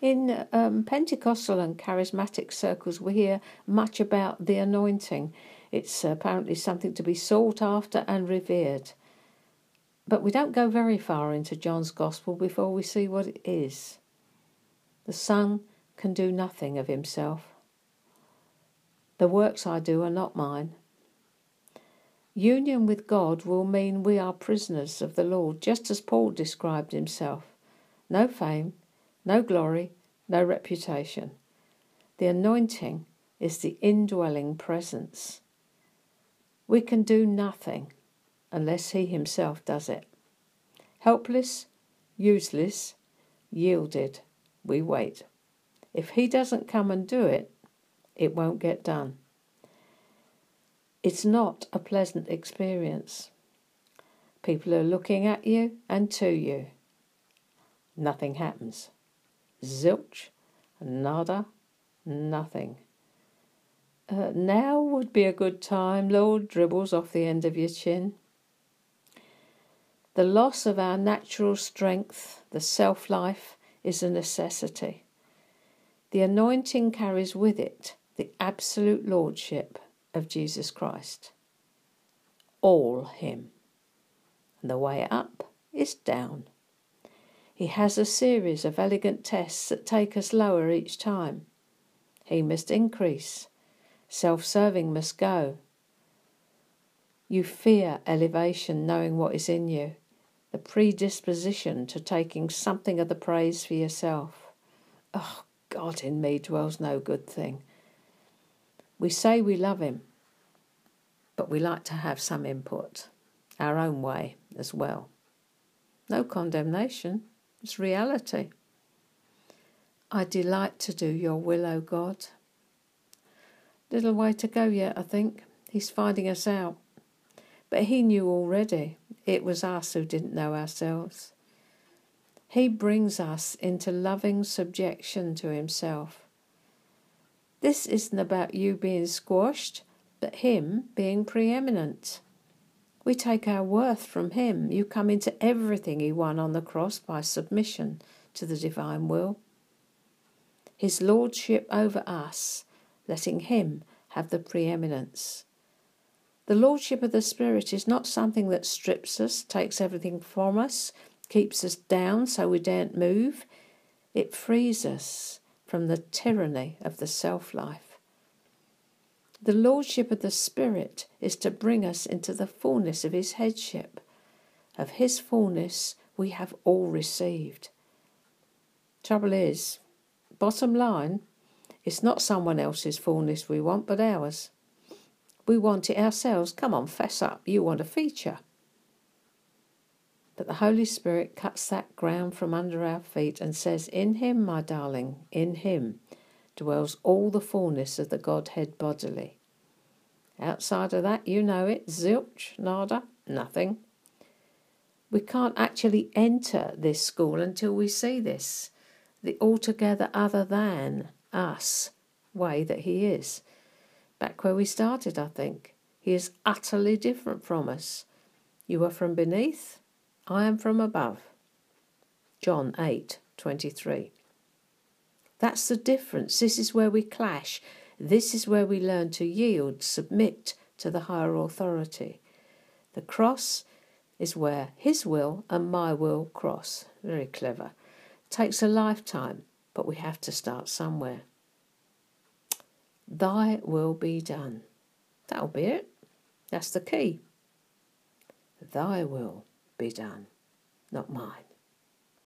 In um, Pentecostal and charismatic circles, we hear much about the anointing. It's apparently something to be sought after and revered. But we don't go very far into John's Gospel before we see what it is. The Son can do nothing of himself. The works I do are not mine. Union with God will mean we are prisoners of the Lord, just as Paul described himself. No fame, no glory, no reputation. The anointing is the indwelling presence. We can do nothing unless He Himself does it. Helpless, useless, yielded, we wait. If He doesn't come and do it, it won't get done. It's not a pleasant experience. People are looking at you and to you. Nothing happens. Zilch, nada, nothing. Uh, now would be a good time, Lord, dribbles off the end of your chin. The loss of our natural strength, the self life, is a necessity. The anointing carries with it the absolute lordship of Jesus Christ. All Him. And the way up is down. He has a series of elegant tests that take us lower each time. He must increase Self serving must go. You fear elevation, knowing what is in you, the predisposition to taking something of the praise for yourself. Oh, God in me dwells no good thing. We say we love Him, but we like to have some input, our own way as well. No condemnation, it's reality. I delight to do your will, O God. Little way to go yet, I think. He's finding us out. But he knew already. It was us who didn't know ourselves. He brings us into loving subjection to himself. This isn't about you being squashed, but him being preeminent. We take our worth from him. You come into everything he won on the cross by submission to the divine will. His lordship over us letting Him have the preeminence. The Lordship of the Spirit is not something that strips us, takes everything from us, keeps us down so we daren't move. It frees us from the tyranny of the self life. The Lordship of the Spirit is to bring us into the fullness of His headship. Of His fullness we have all received. Trouble is, bottom line, it's not someone else's fullness we want, but ours. We want it ourselves. Come on, fess up. You want a feature. But the Holy Spirit cuts that ground from under our feet and says, In Him, my darling, in Him dwells all the fullness of the Godhead bodily. Outside of that, you know it, zilch, nada, nothing. We can't actually enter this school until we see this, the altogether other than us way that He is. Back where we started, I think. He is utterly different from us. You are from beneath, I am from above. John 8 23. That's the difference. This is where we clash. This is where we learn to yield, submit to the higher authority. The cross is where His will and my will cross. Very clever. takes a lifetime, but we have to start somewhere. Thy will be done. That'll be it. That's the key. Thy will be done, not mine.